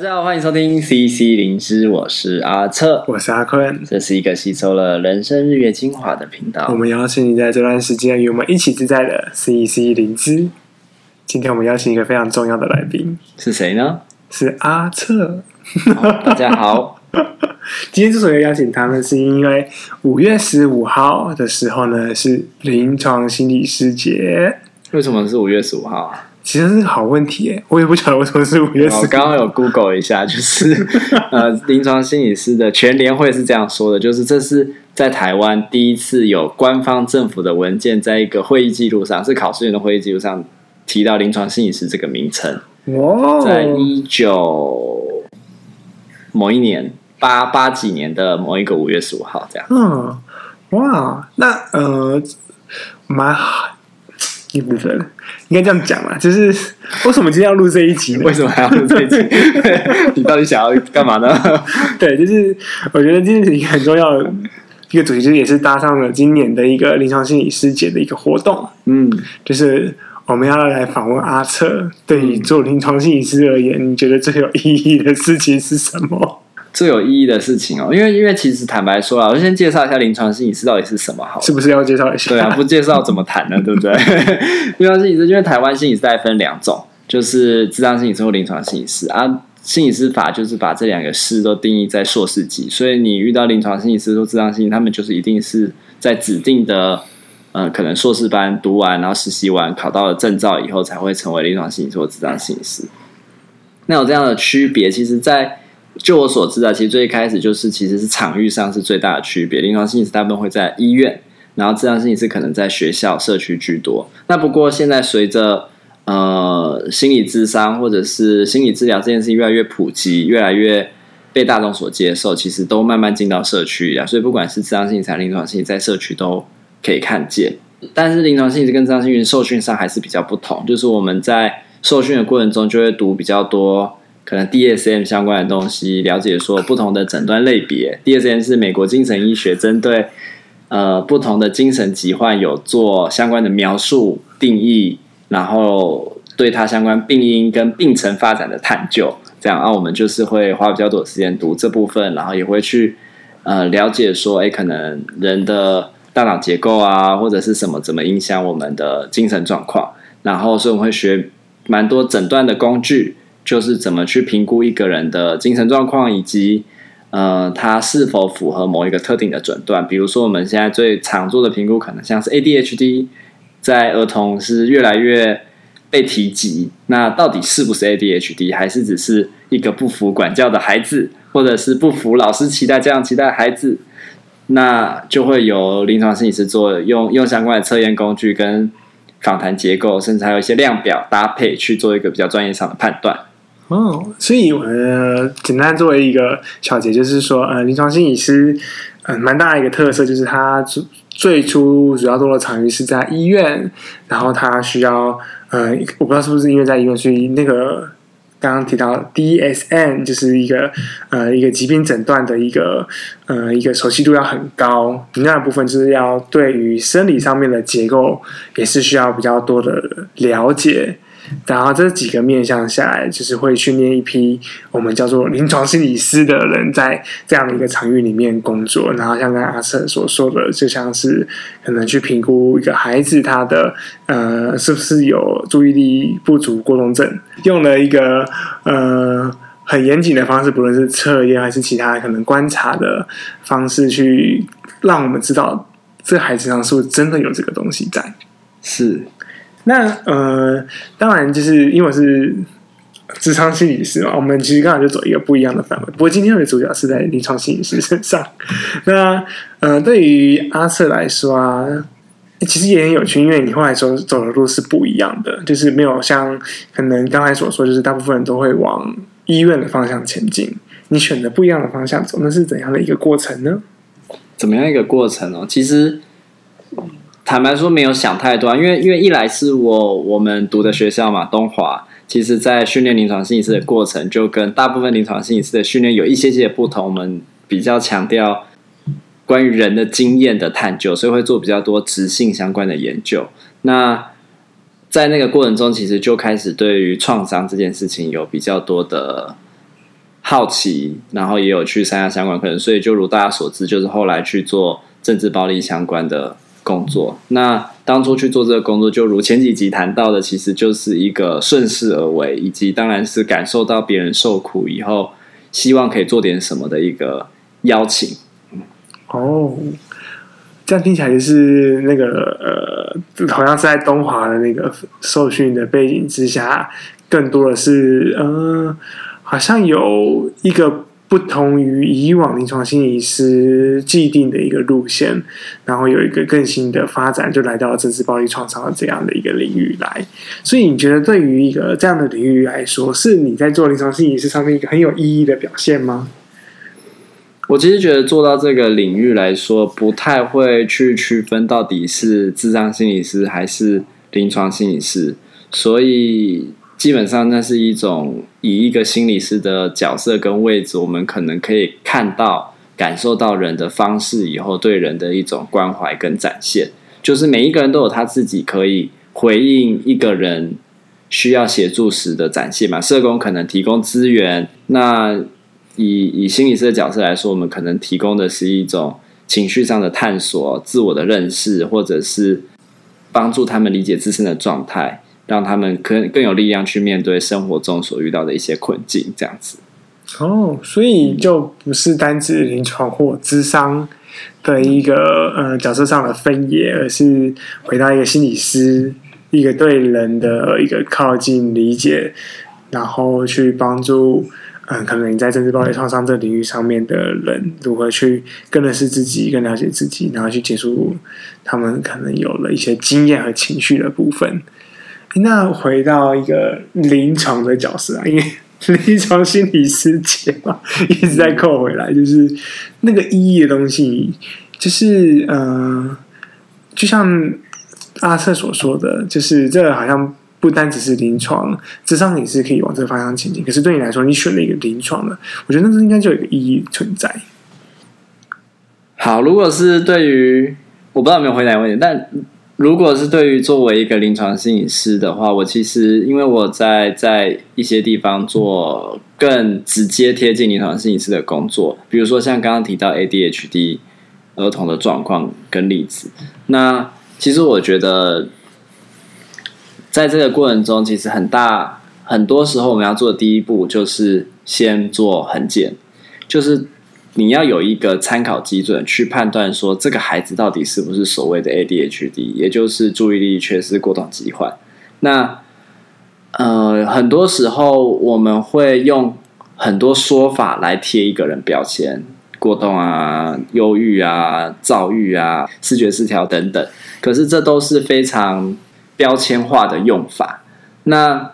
大家好，欢迎收听 CC 灵知，我是阿策，我是阿坤，这是一个吸收了人生日月精华的频道。我们邀请你在这段时间与我们一起自在的 CC 灵知。今天我们邀请一个非常重要的来宾，是谁呢？是阿策。大家好，今天之所以邀请他呢，是因为五月十五号的时候呢，是临床心理师节。为什么是五月十五号啊？其实是个好问题诶，我也不晓得为什么是五月十刚刚有 Google 一下，就是呃，临床心理师的全联会是这样说的，就是这是在台湾第一次有官方政府的文件，在一个会议记录上，是考试院的会议记录上提到临床心理师这个名称。哦，在一九某一年八八几年的某一个五月十五号，这样。嗯，哇，那呃，蛮好。一部分应该这样讲嘛，就是为什么今天要录这一集？为什么还要录这一集？你到底想要干嘛呢？对，就是我觉得今天是一个很重要的一个主题，就是也是搭上了今年的一个临床心理师节的一个活动。嗯，就是我们要来访问阿策，对于做临床心理师而言，你觉得最有意义的事情是什么？最有意义的事情哦，因为因为其实坦白说啊，我先介绍一下临床心理师到底是什么好，是不是要介绍一下？对啊，不介绍怎么谈呢？对不对？临床心理师，因为台湾心理师大概分两种，就是智商心理师或临床心理师啊。心理师法就是把这两个师都定义在硕士级，所以你遇到临床心理师或智商心理，他们就是一定是在指定的嗯可能硕士班读完，然后实习完，考到了证照以后，才会成为临床心理师或咨商心理师。那有这样的区别，其实，在就我所知啊，其实最一开始就是其实是场域上是最大的区别。临床心理师大部分会在医院，然后咨商心理师可能在学校、社区居多。那不过现在随着呃心理咨商或者是心理治疗这件事情越来越普及，越来越被大众所接受，其实都慢慢进到社区啊。所以不管是咨商心理师、临床心理，在社区都可以看见。但是临床心理跟咨商心理受训上还是比较不同，就是我们在受训的过程中就会读比较多。可能 DSM 相关的东西，了解说不同的诊断类别。DSM 是美国精神医学针对呃不同的精神疾患有做相关的描述定义，然后对它相关病因跟病程发展的探究。这样啊，我们就是会花比较多时间读这部分，然后也会去呃了解说，哎，可能人的大脑结构啊，或者是什么怎么影响我们的精神状况。然后所以我们会学蛮多诊断的工具。就是怎么去评估一个人的精神状况，以及呃，他是否符合某一个特定的诊断。比如说，我们现在最常做的评估，可能像是 ADHD，在儿童是越来越被提及。那到底是不是 ADHD，还是只是一个不服管教的孩子，或者是不服老师期待这样期待孩子？那就会由临床心理师做用用相关的测验工具跟访谈结构，甚至还有一些量表搭配去做一个比较专业上的判断。哦，所以、呃、简单作为一个小结，就是说，呃，临床心理师，嗯、呃，蛮大的一个特色就是他最最初主要做的场域是在医院，然后他需要，呃，我不知道是不是因为在医院，所以那个刚刚提到 DSM 就是一个呃一个疾病诊断的一个呃一个熟悉度要很高，另外部分就是要对于生理上面的结构也是需要比较多的了解。然后这几个面向下来，就是会训练一批我们叫做临床心理师的人，在这样的一个场域里面工作。然后像刚才阿瑟所说的，就像是可能去评估一个孩子他的呃是不是有注意力不足过动症，用了一个呃很严谨的方式，不论是测验还是其他可能观察的方式，去让我们知道这孩子上是不是真的有这个东西在。是。那呃，当然就是因为我是咨商心理师嘛，我们其实刚好就走一个不一样的范围。不过今天的主角是在临床心理师身上。那呃，对于阿瑟来说啊，其实也很有趣，因为你后来走走的路是不一样的，就是没有像可能刚才所说，就是大部分人都会往医院的方向前进。你选择不一样的方向走，那是怎样的一个过程呢？怎么样一个过程哦？其实。坦白说，没有想太多，因为因为一来是我我们读的学校嘛，东华，其实在训练临床心理师的过程，就跟大部分临床心理师的训练有一些些不同。我们比较强调关于人的经验的探究，所以会做比较多直性相关的研究。那在那个过程中，其实就开始对于创伤这件事情有比较多的好奇，然后也有去参加相关课程，所以就如大家所知，就是后来去做政治暴力相关的工作。那当初去做这个工作，就如前几集谈到的，其实就是一个顺势而为，以及当然是感受到别人受苦以后，希望可以做点什么的一个邀请。哦，这样听起来就是那个呃，好像是在东华的那个受训的背景之下，更多的是呃。好像有一个不同于以往临床心理师既定的一个路线，然后有一个更新的发展，就来到了政治暴力创伤的这样的一个领域来。所以，你觉得对于一个这样的领域来说，是你在做临床心理师上面一个很有意义的表现吗？我其实觉得做到这个领域来说，不太会去区分到底是智障心理师还是临床心理师，所以。基本上，那是一种以一个心理师的角色跟位置，我们可能可以看到、感受到人的方式，以后对人的一种关怀跟展现。就是每一个人都有他自己可以回应一个人需要协助时的展现嘛。社工可能提供资源，那以以心理师的角色来说，我们可能提供的是一种情绪上的探索、自我的认识，或者是帮助他们理解自身的状态。让他们更更有力量去面对生活中所遇到的一些困境，这样子。哦，所以就不是单指临床或咨商的一个呃角色上的分野，而是回到一个心理师，一个对人的一个靠近、理解，然后去帮助嗯、可能你在政治暴力创伤这领域上面的人，如何去更认识自己、更了解自己，然后去结束他们可能有了一些经验和情绪的部分。那回到一个临床的角色啊，因为 临床心理师节嘛，一直在扣回来，就是那个意义的东西，就是呃，就像阿瑟所说的，就是这好像不单只是临床，智商也是可以往这个方向前进。可是对你来说，你选了一个临床的，我觉得那是应该就有一个意义存在。好，如果是对于我不知道有没有回答问题，但。如果是对于作为一个临床心理师的话，我其实因为我在在一些地方做更直接贴近临床心理师的工作，比如说像刚刚提到 ADHD 儿童的状况跟例子，那其实我觉得在这个过程中，其实很大很多时候我们要做的第一步就是先做横检，就是。你要有一个参考基准去判断说，这个孩子到底是不是所谓的 ADHD，也就是注意力缺失过动疾患。那呃，很多时候我们会用很多说法来贴一个人标签，过动啊、忧郁啊、躁郁啊、视觉失调等等。可是这都是非常标签化的用法。那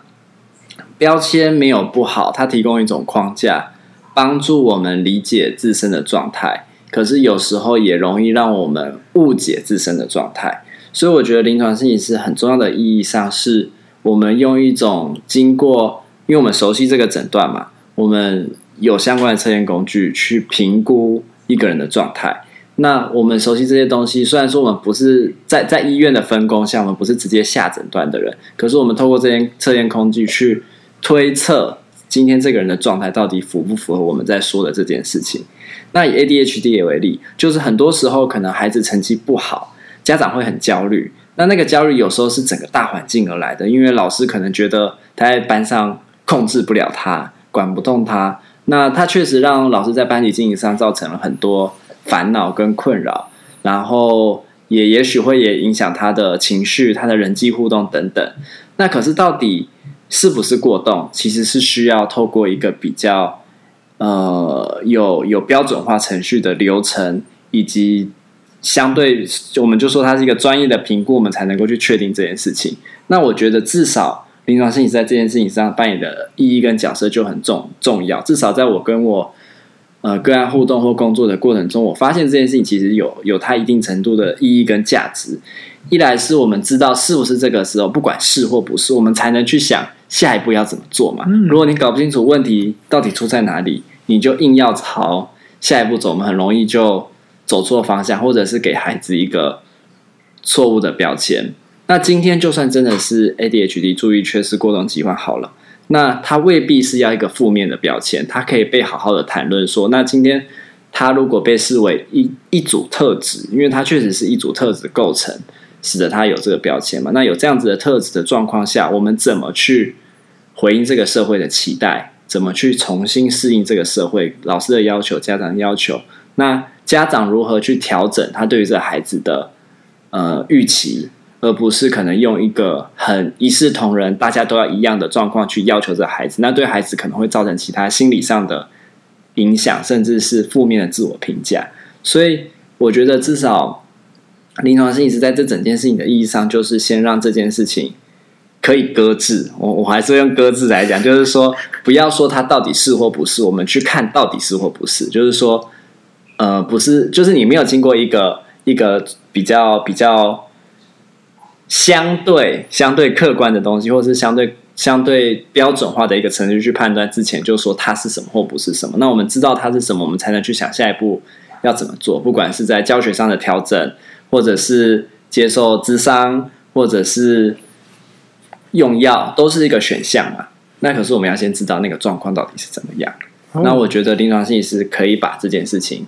标签没有不好，它提供一种框架。帮助我们理解自身的状态，可是有时候也容易让我们误解自身的状态。所以我觉得临床心理师很重要的意义上，是我们用一种经过，因为我们熟悉这个诊断嘛，我们有相关的测验工具去评估一个人的状态。那我们熟悉这些东西，虽然说我们不是在在医院的分工，下我们不是直接下诊断的人，可是我们透过这些测验工具去推测。今天这个人的状态到底符不符合我们在说的这件事情？那以 ADHD 为例，就是很多时候可能孩子成绩不好，家长会很焦虑。那那个焦虑有时候是整个大环境而来的，因为老师可能觉得他在班上控制不了他，管不动他。那他确实让老师在班级经营上造成了很多烦恼跟困扰，然后也也许会也影响他的情绪、他的人际互动等等。那可是到底？是不是过动？其实是需要透过一个比较呃有有标准化程序的流程，以及相对我们就说它是一个专业的评估，我们才能够去确定这件事情。那我觉得至少临床心理在这件事情上扮演的意义跟角色就很重重要。至少在我跟我呃个案互动或工作的过程中，我发现这件事情其实有有它一定程度的意义跟价值。一来是我们知道是不是这个时候，不管是或不是，我们才能去想下一步要怎么做嘛。如果你搞不清楚问题到底出在哪里，你就硬要朝下一步走，我们很容易就走错方向，或者是给孩子一个错误的标签。那今天就算真的是 ADHD 注意缺失过动疾患好了，那他未必是要一个负面的标签，它可以被好好的谈论说，那今天他如果被视为一一组特质，因为它确实是一组特质构成，使得他有这个标签嘛。那有这样子的特质的状况下，我们怎么去回应这个社会的期待？怎么去重新适应这个社会？老师的要求，家长的要求，那家长如何去调整他对于这孩子的呃预期？而不是可能用一个很一视同仁、大家都要一样的状况去要求这孩子，那对孩子可能会造成其他心理上的影响，甚至是负面的自我评价。所以，我觉得至少临床心理师在这整件事情的意义上，就是先让这件事情可以搁置。我我还是用搁置来讲，就是说不要说它到底是或不是，我们去看到底是或不是。就是说，呃，不是，就是你没有经过一个一个比较比较。相对相对客观的东西，或是相对相对标准化的一个程序去判断之前，就说它是什么或不是什么。那我们知道它是什么，我们才能去想下一步要怎么做。不管是在教学上的调整，或者是接受咨商，或者是用药，都是一个选项嘛。那可是我们要先知道那个状况到底是怎么样。哦。那我觉得临床心理师可以把这件事情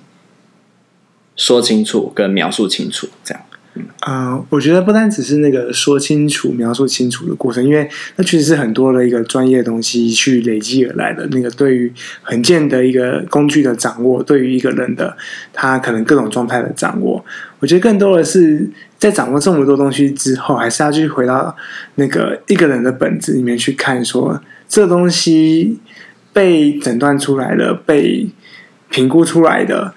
说清楚跟描述清楚，这样。啊、我觉得不单只是那个说清楚、描述清楚的过程，因为那确实是很多的一个专业的东西去累积而来的。那个对于很见的一个工具的掌握，对于一个人的他可能各种状态的掌握，我觉得更多的是在掌握这么多东西之后，还是要去回到那个一个人的本质里面去看说，说这东西被诊断出来了，被评估出来的，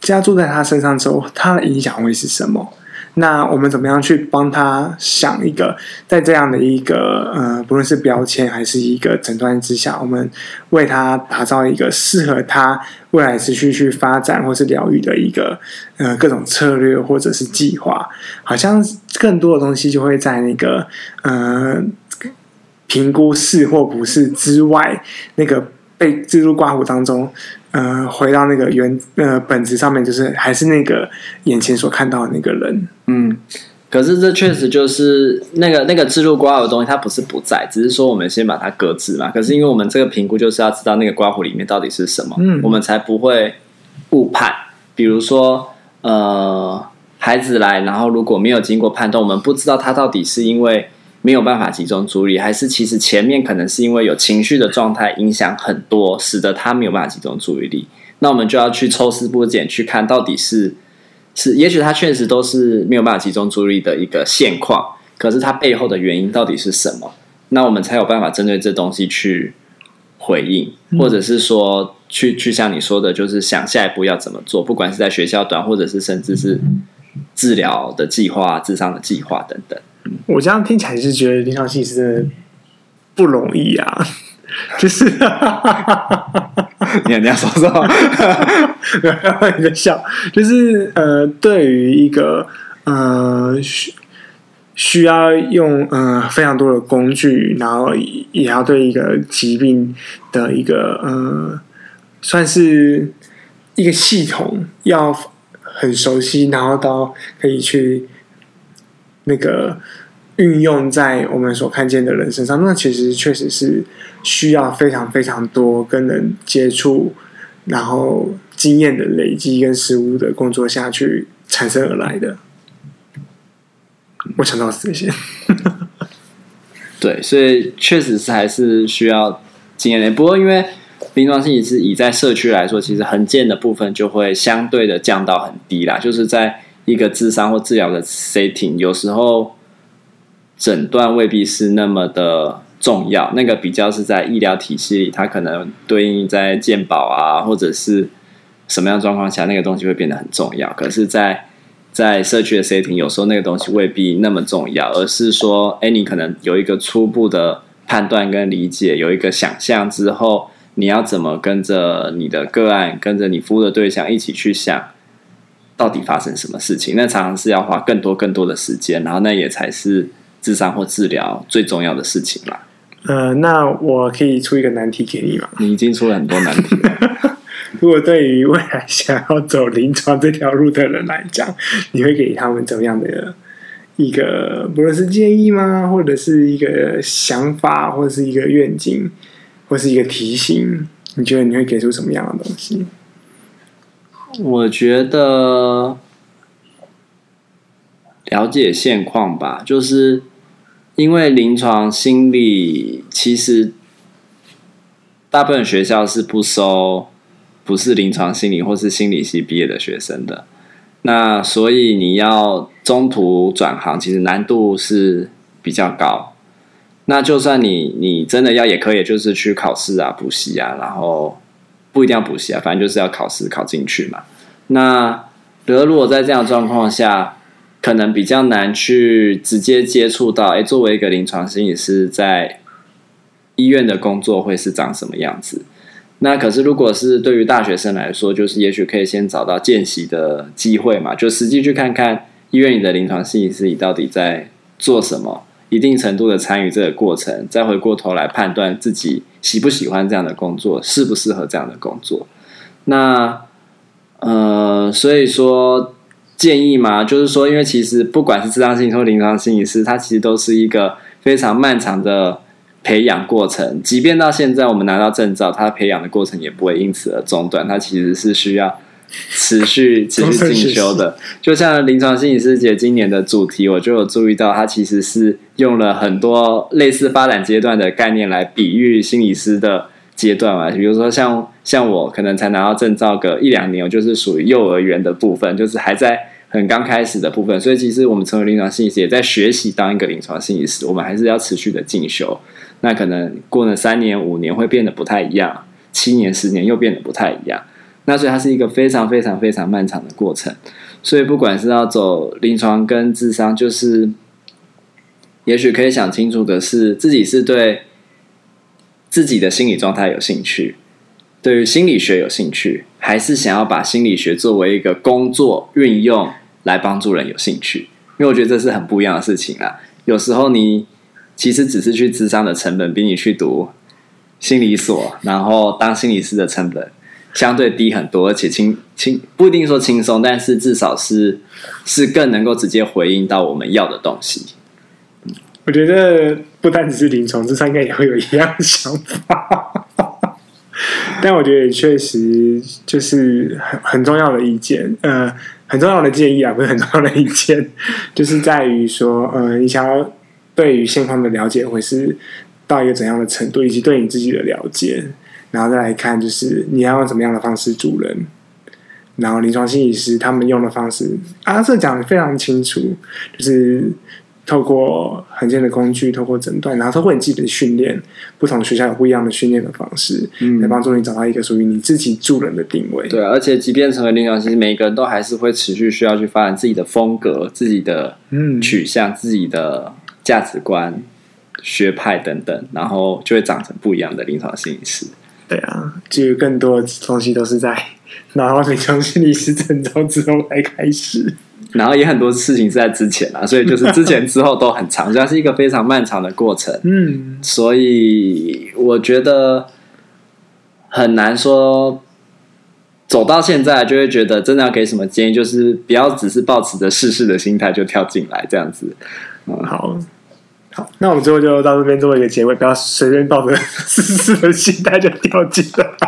加注在他身上之后，他的影响会是什么？那我们怎么样去帮他想一个，在这样的一个呃，不论是标签还是一个诊断之下，我们为他打造一个适合他未来持续去发展或是疗愈的一个呃各种策略或者是计划，好像更多的东西就会在那个呃评估是或不是之外，那个被置入挂弧当中。呃，回到那个原呃本质上面，就是还是那个眼前所看到的那个人。嗯，可是这确实就是那个那个置入刮胡的东西，它不是不在，只是说我们先把它搁置嘛。可是因为我们这个评估就是要知道那个刮胡里面到底是什么，嗯，我们才不会误判。比如说，呃，孩子来，然后如果没有经过判断，我们不知道他到底是因为。没有办法集中注意力，还是其实前面可能是因为有情绪的状态影响很多，使得他没有办法集中注意力。那我们就要去抽丝剥茧，去看到底是是，也许他确实都是没有办法集中注意力的一个现况，可是他背后的原因到底是什么？那我们才有办法针对这东西去回应，或者是说去去像你说的，就是想下一步要怎么做，不管是在学校端，或者是甚至是治疗的计划、智商的计划等等。我这样听起来是觉得临床心理师真的不容易啊，就是你你要说什么？你在笑，就是呃，对于一个呃需需要用呃非常多的工具，然后也要对一个疾病的一个呃算是一个系统要很熟悉，然后到可以去那个。运用在我们所看见的人身上，那其实确实是需要非常非常多跟人接触，然后经验的累积跟实务的工作下去产生而来的。我想到这些，对，所以确实是还是需要经验的。不过，因为临床心理是以在社区来说，其实衡鉴的部分就会相对的降到很低啦。就是在一个智商或治疗的 setting，有时候。诊断未必是那么的重要，那个比较是在医疗体系里，它可能对应在健保啊，或者是什么样状况下，那个东西会变得很重要。可是在，在在社区的 setting，有时候那个东西未必那么重要，而是说，哎，你可能有一个初步的判断跟理解，有一个想象之后，你要怎么跟着你的个案，跟着你服务的对象一起去想，到底发生什么事情？那常常是要花更多更多的时间，然后那也才是。咨商或治疗最重要的事情啦。呃，那我可以出一个难题给你吗？你已经出了很多难题了。如果对于未来想要走临床这条路的人来讲，你会给他们怎么样的一个，不论是建议吗，或者是一个想法，或者是一个愿景，或是一个提醒，你觉得你会给出什么样的东西？我觉得了解现况吧，就是因为临床心理其实大部分学校是不收不是临床心理或是心理系毕业的学生的，那所以你要中途转行，其实难度是比较高。那就算你你真的要也可以，就是去考试啊、补习啊，然后。不一定要补习啊，反正就是要考试考进去嘛。那比如如果在这样状况下，可能比较难去直接接触到，哎，作为一个临床心理师，在医院的工作会是长什么样子？那可是如果是对于大学生来说，就是也许可以先找到见习的机会嘛，就实际去看看医院里的临床心理师你到底在做什么。一定程度的参与这个过程，再回过头来判断自己喜不喜欢这样的工作，适不适合这样的工作。那呃，所以说建议嘛，就是说，因为其实不管是智商心理或临床心理师，它其实都是一个非常漫长的培养过程。即便到现在我们拿到证照，它培养的过程也不会因此而中断，它其实是需要。持续持续进修的，就像临床心理师节今年的主题，我就有注意到，它其实是用了很多类似发展阶段的概念来比喻心理师的阶段嘛。比如说像，像我可能才拿到证照个一两年，我就是属于幼儿园的部分，就是还在很刚开始的部分。所以，其实我们成为临床心理师，也在学习当一个临床心理师，我们还是要持续的进修。那可能过了三年、五年会变得不太一样，七年、十年又变得不太一样。那所以它是一个非常非常非常漫长的过程，所以不管是要走临床跟智商，就是也许可以想清楚的是，自己是对自己的心理状态有兴趣，对于心理学有兴趣，还是想要把心理学作为一个工作运用来帮助人有兴趣？因为我觉得这是很不一样的事情啊。有时候你其实只是去智商的成本，比你去读心理所，然后当心理师的成本。相对低很多，而且轻轻不一定说轻松，但是至少是是更能够直接回应到我们要的东西。我觉得不单只是临床，咨商应该也会有一样的想法。但我觉得也确实就是很很重要的意见，呃，很重要的建议啊，不是很重要的意见，就是在于说，呃，你想要对于现况的了解会是到一个怎样的程度，以及对你自己的了解。然后再来看，就是你要用怎么样的方式助人。然后临床心理师他们用的方式，阿瑟讲的非常清楚，就是透过很多的工具，透过诊断，然后透过你自己的训练，不同学校有不一样的训练的方式，嗯，来帮助你找到一个属于你自己助人的定位。对，而且即便成为临床心理师，每一个人都还是会持续需要去发展自己的风格、自己的嗯取向、自己的价值观、学派等等，然后就会长成不一样的临床心理师。对啊，就更多的东西都是在拿到临床心理师证照之后才开始，然后也很多事情是在之前啊，所以就是之前之后都很长，这是一个非常漫长的过程。嗯，所以我觉得很难说走到现在就会觉得真的要给什么建议，就是不要只是抱持着试试的心态就跳进来这样子。嗯，好。好，那我们最后就到这边做一个结尾，不要随便抱着试试的心态就跳进来。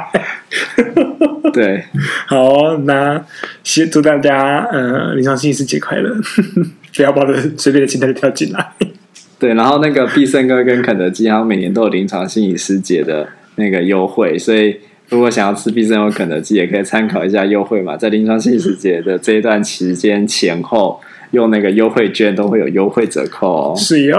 对，好，那先祝大家呃临床心理师节快乐，不要抱着随便的心态就跳进来。对，然后那个必胜哥跟肯德基，他们每年都有临床心理师节的那个优惠，所以如果想要吃必胜或肯德基，也可以参考一下优惠嘛，在临床心理师节的这一段期间前后，用那个优惠券都会有优惠折扣哦。是哟。